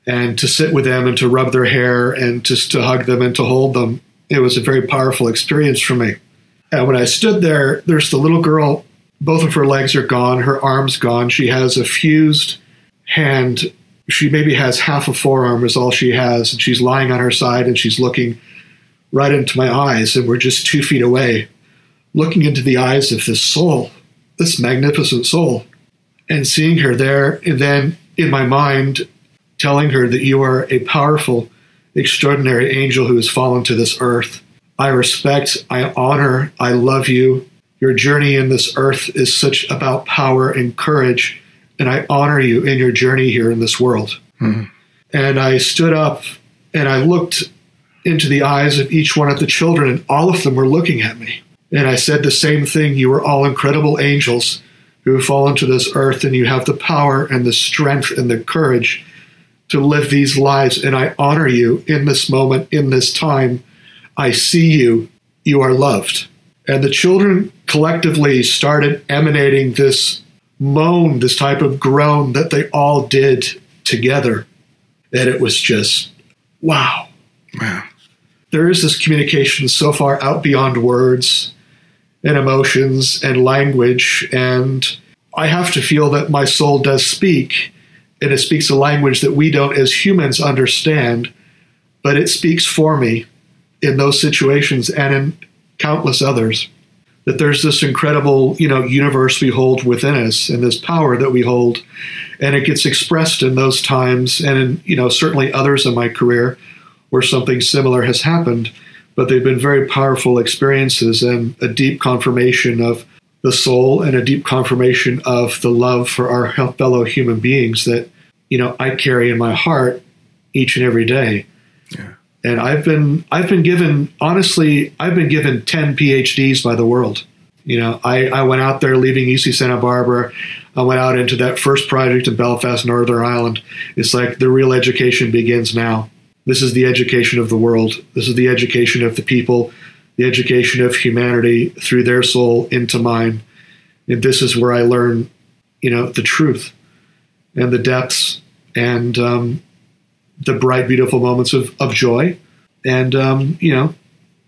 And to sit with them and to rub their hair and just to hug them and to hold them, it was a very powerful experience for me. And when I stood there, there's the little girl, both of her legs are gone, her arms gone. She has a fused hand. She maybe has half a forearm, is all she has. And she's lying on her side and she's looking right into my eyes. And we're just two feet away, looking into the eyes of this soul, this magnificent soul, and seeing her there. And then in my mind, telling her that you are a powerful, extraordinary angel who has fallen to this earth. I respect, I honor, I love you. Your journey in this earth is such about power and courage, and I honor you in your journey here in this world. Mm-hmm. And I stood up and I looked into the eyes of each one of the children, and all of them were looking at me. And I said the same thing You are all incredible angels who have fallen to this earth, and you have the power and the strength and the courage to live these lives. And I honor you in this moment, in this time. I see you. You are loved. And the children collectively started emanating this moan, this type of groan that they all did together. And it was just, wow. Wow. There is this communication so far out beyond words and emotions and language. And I have to feel that my soul does speak and it speaks a language that we don't as humans understand, but it speaks for me in those situations and in countless others. That there's this incredible, you know, universe we hold within us and this power that we hold, and it gets expressed in those times and in, you know, certainly others in my career where something similar has happened. But they've been very powerful experiences and a deep confirmation of the soul and a deep confirmation of the love for our fellow human beings that you know I carry in my heart each and every day. Yeah. And I've been I've been given honestly I've been given ten PhDs by the world. You know, I, I went out there leaving UC Santa Barbara. I went out into that first project in Belfast, Northern Ireland. It's like the real education begins now. This is the education of the world. This is the education of the people the education of humanity through their soul into mine. And this is where I learn, you know, the truth and the depths and um, the bright, beautiful moments of, of joy and, um, you know,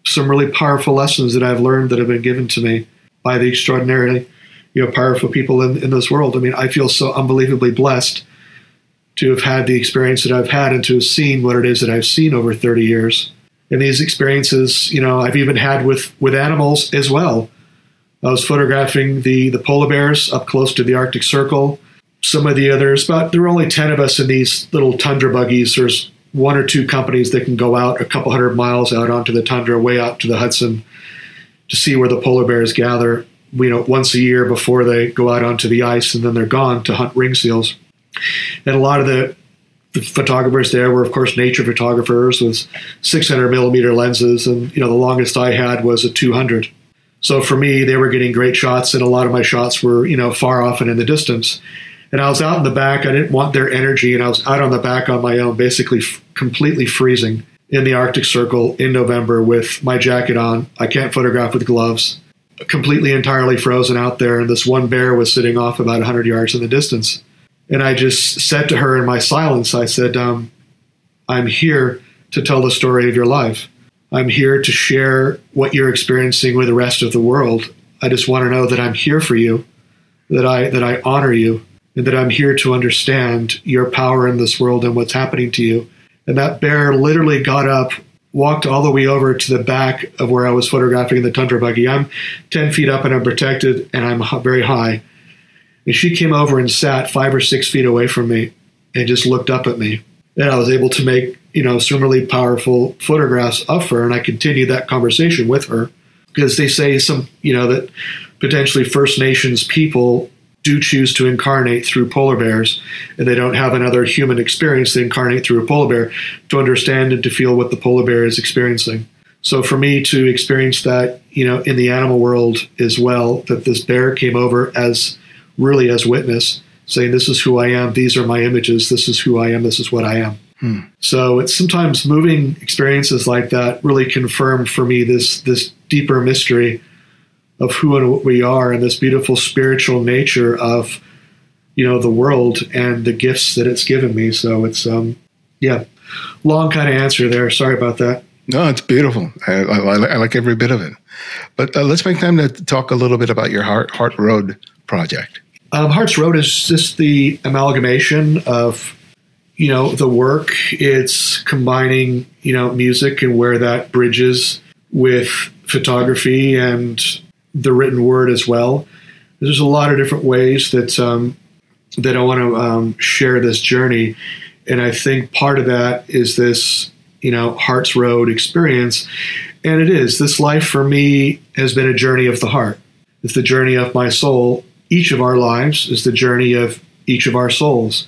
some really powerful lessons that I've learned that have been given to me by the extraordinarily, you know, powerful people in, in this world. I mean, I feel so unbelievably blessed to have had the experience that I've had and to have seen what it is that I've seen over 30 years and these experiences, you know, I've even had with with animals as well. I was photographing the the polar bears up close to the Arctic Circle. Some of the others, but there were only ten of us in these little tundra buggies. There's one or two companies that can go out a couple hundred miles out onto the tundra, way out to the Hudson, to see where the polar bears gather. You know, once a year before they go out onto the ice, and then they're gone to hunt ring seals. And a lot of the the photographers there were, of course, nature photographers with 600 millimeter lenses, and you know the longest I had was a 200. So for me, they were getting great shots, and a lot of my shots were you know far off and in the distance. And I was out in the back. I didn't want their energy, and I was out on the back on my own, basically f- completely freezing in the Arctic Circle in November with my jacket on. I can't photograph with gloves. Completely entirely frozen out there, and this one bear was sitting off about 100 yards in the distance. And I just said to her in my silence, I said, um, I'm here to tell the story of your life. I'm here to share what you're experiencing with the rest of the world. I just want to know that I'm here for you, that I that I honor you, and that I'm here to understand your power in this world and what's happening to you. And that bear literally got up, walked all the way over to the back of where I was photographing the tundra buggy. I'm 10 feet up and I'm protected and I'm very high. And she came over and sat five or six feet away from me and just looked up at me. And I was able to make, you know, some really powerful photographs of her. And I continued that conversation with her because they say some, you know, that potentially First Nations people do choose to incarnate through polar bears and they don't have another human experience. They incarnate through a polar bear to understand and to feel what the polar bear is experiencing. So for me to experience that, you know, in the animal world as well, that this bear came over as really as witness, saying, This is who I am, these are my images, this is who I am, this is what I am. Hmm. So it's sometimes moving experiences like that really confirm for me this this deeper mystery of who and what we are and this beautiful spiritual nature of you know the world and the gifts that it's given me. So it's um yeah long kind of answer there. Sorry about that. No it's beautiful. I, I, I like every bit of it. But uh, let's make time to talk a little bit about your heart heart road project um, hearts road is just the amalgamation of you know the work it's combining you know music and where that bridges with photography and the written word as well. There's a lot of different ways that um, that I want to um, share this journey, and I think part of that is this, you know, Hearts Road experience, and it is this life for me has been a journey of the heart. It's the journey of my soul. Each of our lives is the journey of each of our souls.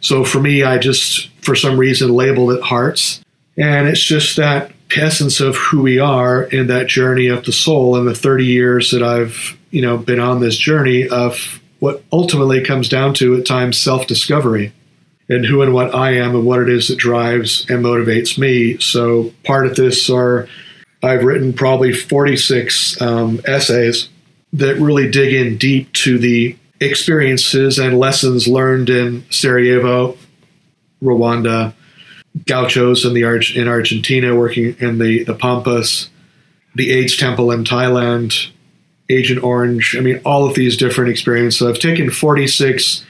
So for me, I just for some reason labeled it hearts, and it's just that essence of who we are in that journey of the soul in the 30 years that I've, you know, been on this journey of what ultimately comes down to at times self-discovery and who and what I am and what it is that drives and motivates me. So part of this are I've written probably 46 um, essays that really dig in deep to the experiences and lessons learned in Sarajevo, Rwanda, gauchos in the in Argentina working in the the Pampas, the AIDS Temple in Thailand, Agent Orange. I mean, all of these different experiences. So I've taken 46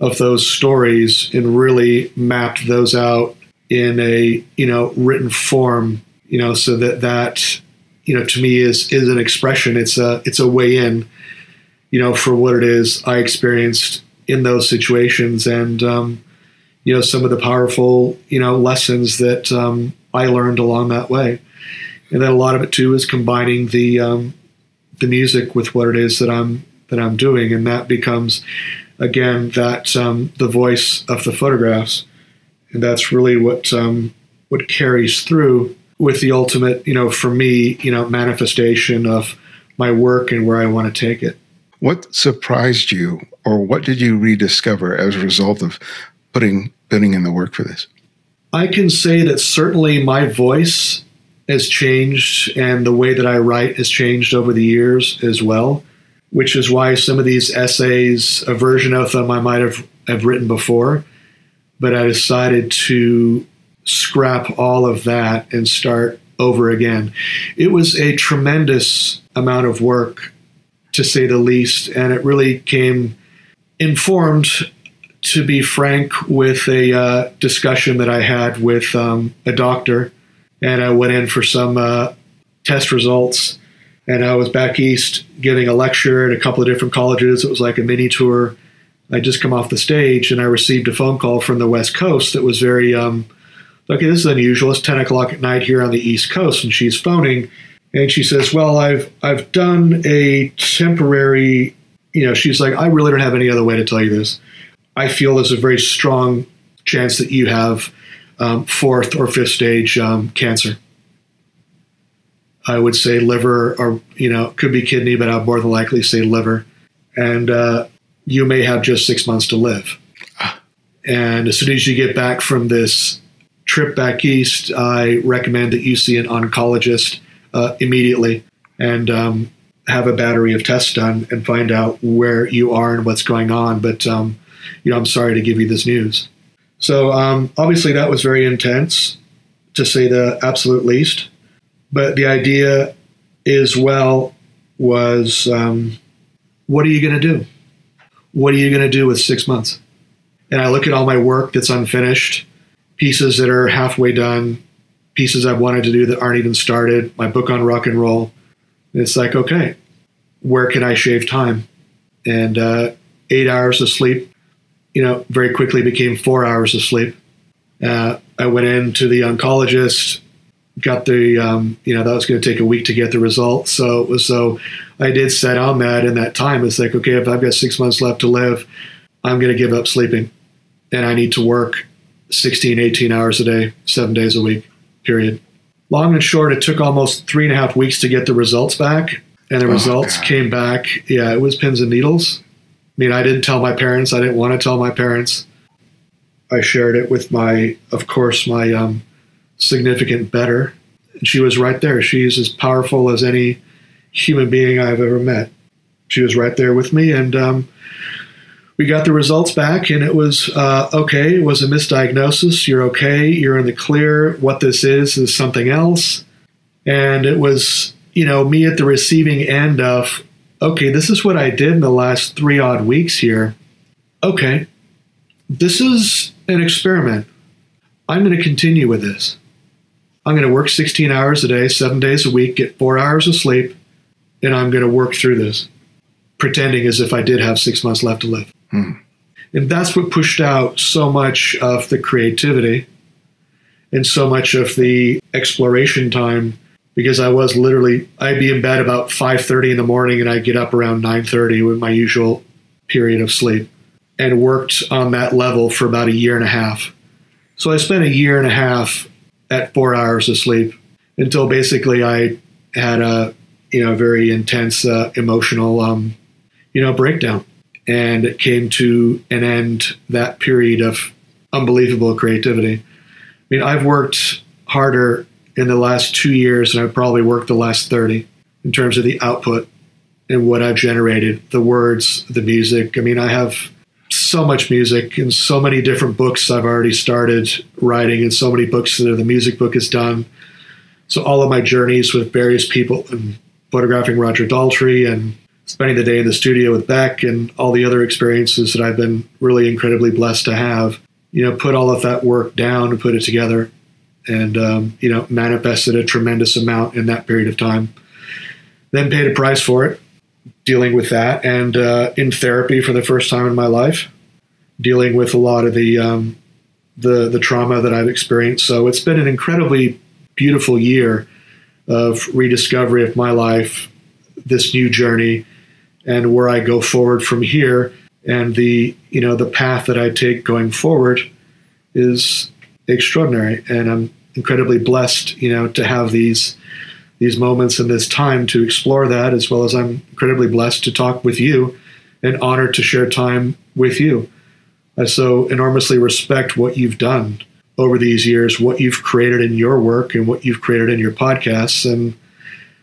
of those stories and really mapped those out in a you know written form. You know, so that that you know to me is is an expression. It's a it's a way in. You know, for what it is I experienced in those situations and. Um, you know some of the powerful you know lessons that um, I learned along that way, and then a lot of it too is combining the um, the music with what it is that I'm that I'm doing, and that becomes again that um, the voice of the photographs, and that's really what um, what carries through with the ultimate you know for me you know manifestation of my work and where I want to take it. What surprised you, or what did you rediscover as a result of putting putting in the work for this? I can say that certainly my voice has changed and the way that I write has changed over the years as well, which is why some of these essays, a version of them I might have, have written before, but I decided to scrap all of that and start over again. It was a tremendous amount of work, to say the least, and it really came informed to be frank, with a uh, discussion that I had with um, a doctor, and I went in for some uh, test results. And I was back east giving a lecture at a couple of different colleges. It was like a mini tour. I just come off the stage, and I received a phone call from the West Coast that was very, um, okay, this is unusual. It's ten o'clock at night here on the East Coast, and she's phoning, and she says, "Well, I've I've done a temporary." You know, she's like, "I really don't have any other way to tell you this." I feel there's a very strong chance that you have um, fourth or fifth stage um, cancer. I would say liver, or you know, could be kidney, but I'd more than likely say liver. And uh, you may have just six months to live. And as soon as you get back from this trip back east, I recommend that you see an oncologist uh, immediately and um, have a battery of tests done and find out where you are and what's going on. But um, you know, I'm sorry to give you this news. So um, obviously that was very intense, to say the absolute least. But the idea as well was, um, what are you going to do? What are you going to do with six months? And I look at all my work that's unfinished, pieces that are halfway done, pieces I've wanted to do that aren't even started, my book on rock and roll. It's like, okay, where can I shave time? And uh, eight hours of sleep you know, very quickly became four hours of sleep. Uh, I went in to the oncologist, got the, um, you know, that was going to take a week to get the results. So it was so I did set on that in that time. It's like, okay, if I've got six months left to live, I'm going to give up sleeping and I need to work 16, 18 hours a day, seven days a week, period. Long and short, it took almost three and a half weeks to get the results back. And the oh, results God. came back. Yeah, it was pins and needles. I mean, I didn't tell my parents. I didn't want to tell my parents. I shared it with my, of course, my um, significant better. And she was right there. She's as powerful as any human being I've ever met. She was right there with me, and um, we got the results back, and it was uh, okay. It was a misdiagnosis. You're okay. You're in the clear. What this is is something else. And it was, you know, me at the receiving end of, okay, this is what I did in the last three odd weeks here. Okay, this is an experiment. I'm going to continue with this. I'm going to work 16 hours a day, seven days a week, get four hours of sleep, and I'm going to work through this, pretending as if I did have six months left to live. Hmm. And that's what pushed out so much of the creativity and so much of the exploration time because I was literally I'd be in bed about 5:30 in the morning and I'd get up around 9:30 with my usual period of sleep and worked on that level for about a year and a half. So I spent a year and a half at 4 hours of sleep until basically I had a you know very intense uh, emotional um, you know breakdown and it came to an end that period of unbelievable creativity. I mean, I've worked harder in the last two years than I've probably worked the last 30 in terms of the output and what I've generated, the words, the music. I mean, I have so much music and so many different books I've already started writing, and so many books that the music book is done. So, all of my journeys with various people and photographing Roger Daltrey and spending the day in the studio with Beck and all the other experiences that I've been really incredibly blessed to have, you know, put all of that work down and put it together and, um, you know, manifested a tremendous amount in that period of time. Then paid a price for it, dealing with that and uh, in therapy for the first time in my life, dealing with a lot of the, um, the, the trauma that I've experienced. So it's been an incredibly beautiful year of rediscovery of my life, this new journey, and where I go forward from here. And the you know the path that I take going forward is extraordinary. And I'm incredibly blessed you know to have these these moments and this time to explore that as well as I'm incredibly blessed to talk with you and honored to share time with you. I so enormously respect what you've done over these years, what you've created in your work and what you've created in your podcasts. And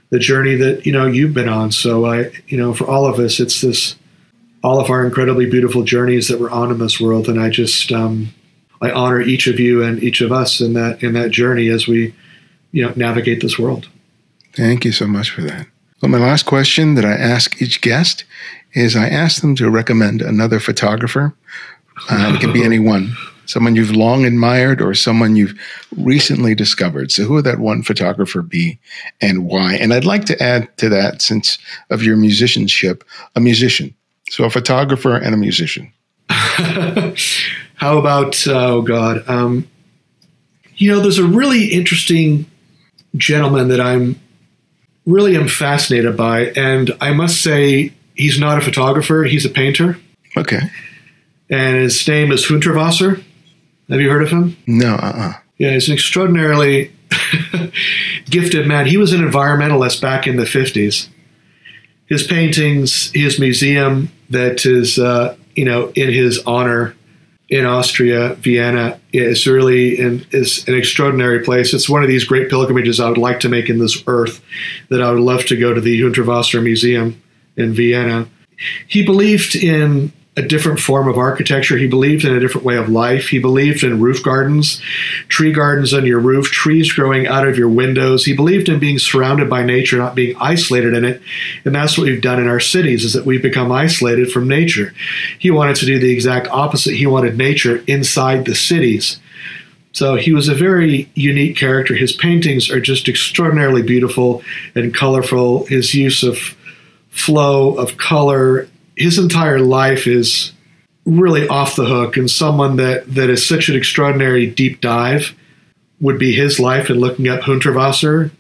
the journey that you know you've been on. So I, you know, for all of us, it's this all of our incredibly beautiful journeys that we're on in this world, and I just um, I honor each of you and each of us in that in that journey as we you know navigate this world. Thank you so much for that. Well, my last question that I ask each guest is I ask them to recommend another photographer. Uh, it can be anyone someone you've long admired or someone you've recently discovered. So, who would that one photographer be and why? And I'd like to add to that, since of your musicianship, a musician. So, a photographer and a musician. How about, oh God, um, you know, there's a really interesting gentleman that I'm really am fascinated by. And I must say, he's not a photographer, he's a painter. Okay. And his name is Hundertwasser. Have you heard of him? No, uh uh-uh. Yeah, he's an extraordinarily gifted man. He was an environmentalist back in the 50s. His paintings, his museum that is, uh, you know, in his honor in Austria, Vienna, is really an, is an extraordinary place. It's one of these great pilgrimages I would like to make in this earth that I would love to go to the Hundertwasser Museum in Vienna. He believed in a different form of architecture. He believed in a different way of life. He believed in roof gardens, tree gardens on your roof, trees growing out of your windows. He believed in being surrounded by nature, not being isolated in it. And that's what we've done in our cities is that we've become isolated from nature. He wanted to do the exact opposite. He wanted nature inside the cities. So he was a very unique character. His paintings are just extraordinarily beautiful and colorful. His use of flow, of color, his entire life is really off the hook and someone that, that is such an extraordinary deep dive would be his life in looking at Hundertwasser.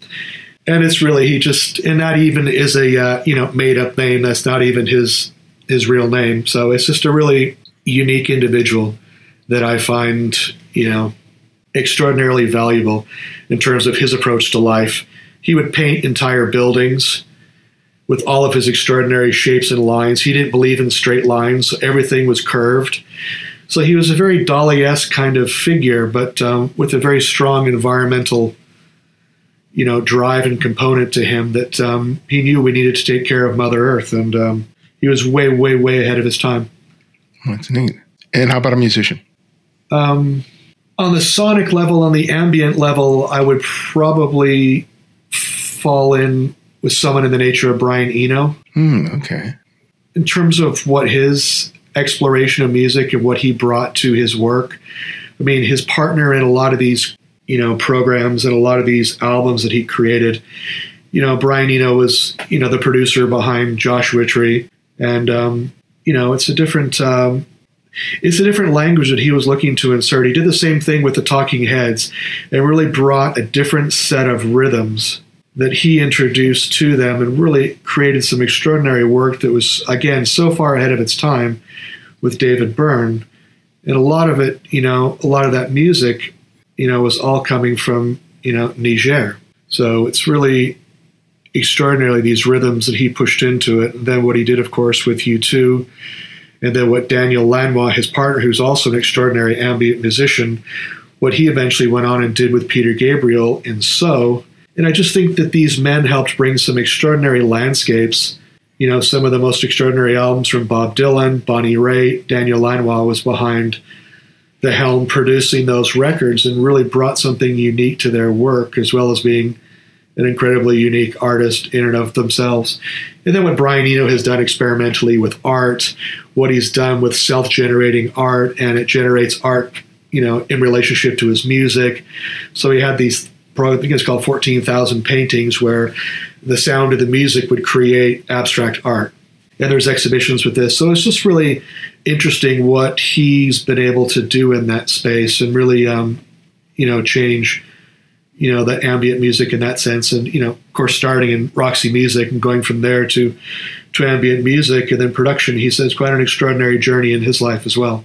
And it's really, he just, and that even is a, uh, you know, made up name. That's not even his, his real name. So it's just a really unique individual that I find, you know, extraordinarily valuable in terms of his approach to life. He would paint entire buildings with all of his extraordinary shapes and lines. He didn't believe in straight lines, so everything was curved. So he was a very Dali esque kind of figure, but um, with a very strong environmental, you know, drive and component to him that um, he knew we needed to take care of Mother Earth, and um, he was way, way, way ahead of his time. That's neat. And how about a musician? Um, on the sonic level, on the ambient level, I would probably fall in with someone in the nature of Brian Eno. Hmm, okay. In terms of what his exploration of music and what he brought to his work, I mean, his partner in a lot of these, you know, programs and a lot of these albums that he created. You know, Brian Eno was, you know, the producer behind Joshua Tree, and um, you know, it's a different, um, it's a different language that he was looking to insert. He did the same thing with the Talking Heads, and really brought a different set of rhythms that he introduced to them, and really created some extraordinary work that was, again, so far ahead of its time with David Byrne and a lot of it, you know, a lot of that music, you know, was all coming from, you know, Niger. So it's really extraordinarily these rhythms that he pushed into it. And then what he did, of course, with U2, and then what Daniel Lanois, his partner, who's also an extraordinary ambient musician, what he eventually went on and did with Peter Gabriel in So. And I just think that these men helped bring some extraordinary landscapes you know, some of the most extraordinary albums from Bob Dylan, Bonnie Raitt, Daniel Lanois was behind the helm producing those records and really brought something unique to their work as well as being an incredibly unique artist in and of themselves. And then what Brian Eno has done experimentally with art, what he's done with self-generating art, and it generates art, you know, in relationship to his music. So he had these, I think it's called 14,000 paintings where the sound of the music would create abstract art. And there's exhibitions with this. So it's just really interesting what he's been able to do in that space and really, um, you know, change, you know, the ambient music in that sense. And, you know, of course, starting in Roxy Music and going from there to, to ambient music and then production, he says quite an extraordinary journey in his life as well.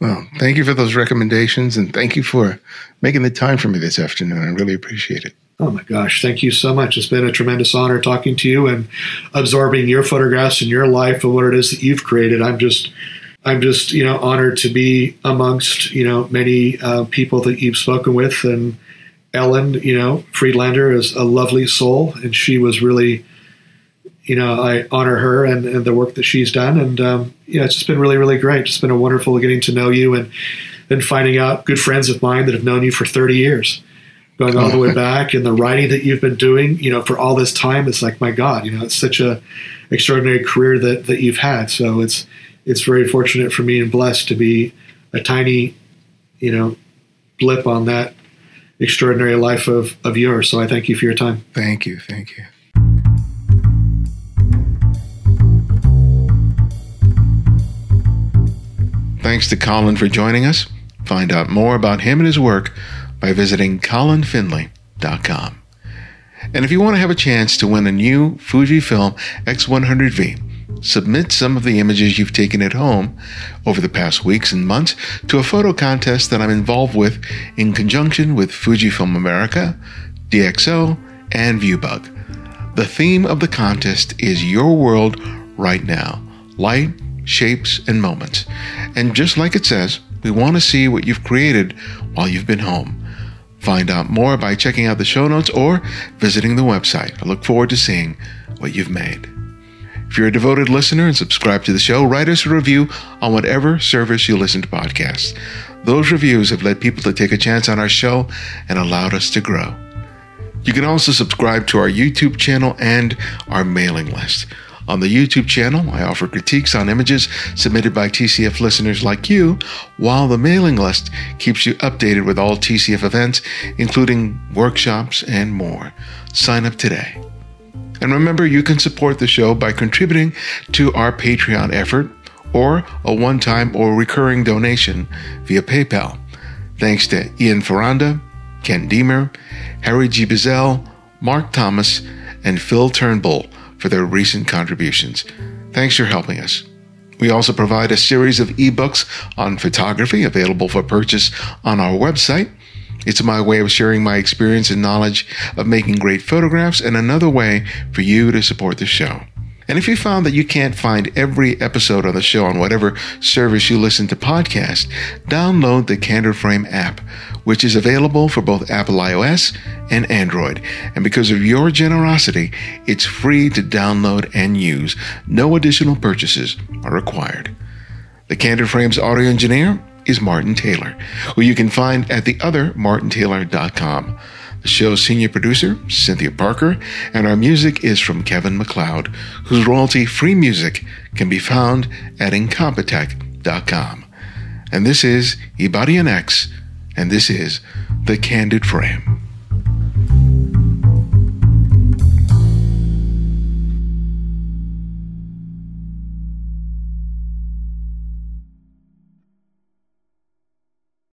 Well, thank you for those recommendations and thank you for making the time for me this afternoon. I really appreciate it. Oh my gosh, thank you so much. It's been a tremendous honor talking to you and absorbing your photographs and your life and what it is that you've created. I'm just I'm just, you know, honored to be amongst, you know, many uh, people that you've spoken with and Ellen, you know, Friedlander is a lovely soul and she was really you know, I honor her and, and the work that she's done. And, um, you know, it's just been really, really great. It's been a wonderful getting to know you and then finding out good friends of mine that have known you for 30 years going all the way back and the writing that you've been doing, you know, for all this time. It's like, my God, you know, it's such a extraordinary career that, that you've had. So it's, it's very fortunate for me and blessed to be a tiny, you know, blip on that extraordinary life of, of yours. So I thank you for your time. Thank you. Thank you. Thanks to Colin for joining us. Find out more about him and his work by visiting colinfinlay.com. And if you want to have a chance to win a new Fujifilm X100V, submit some of the images you've taken at home over the past weeks and months to a photo contest that I'm involved with in conjunction with Fujifilm America, DxO, and Viewbug. The theme of the contest is Your World Right Now Light, Shapes, and Moments. And just like it says, we want to see what you've created while you've been home. Find out more by checking out the show notes or visiting the website. I look forward to seeing what you've made. If you're a devoted listener and subscribe to the show, write us a review on whatever service you listen to podcasts. Those reviews have led people to take a chance on our show and allowed us to grow. You can also subscribe to our YouTube channel and our mailing list. On the YouTube channel, I offer critiques on images submitted by TCF listeners like you, while the mailing list keeps you updated with all TCF events, including workshops and more. Sign up today. And remember, you can support the show by contributing to our Patreon effort or a one time or recurring donation via PayPal. Thanks to Ian Ferranda, Ken Deemer, Harry G. Bizel, Mark Thomas, and Phil Turnbull for their recent contributions. Thanks for helping us. We also provide a series of ebooks on photography available for purchase on our website. It's my way of sharing my experience and knowledge of making great photographs and another way for you to support the show. And if you found that you can't find every episode of the show on whatever service you listen to podcasts, download the Candid Frame app, which is available for both Apple iOS and Android. And because of your generosity, it's free to download and use. No additional purchases are required. The Candid Frames audio engineer is Martin Taylor, who you can find at theothermartintaylor.com. The show's senior producer, Cynthia Parker, and our music is from Kevin MacLeod, whose royalty free music can be found at incompetech.com. And this is Ibarionex, and this is The Candid Frame.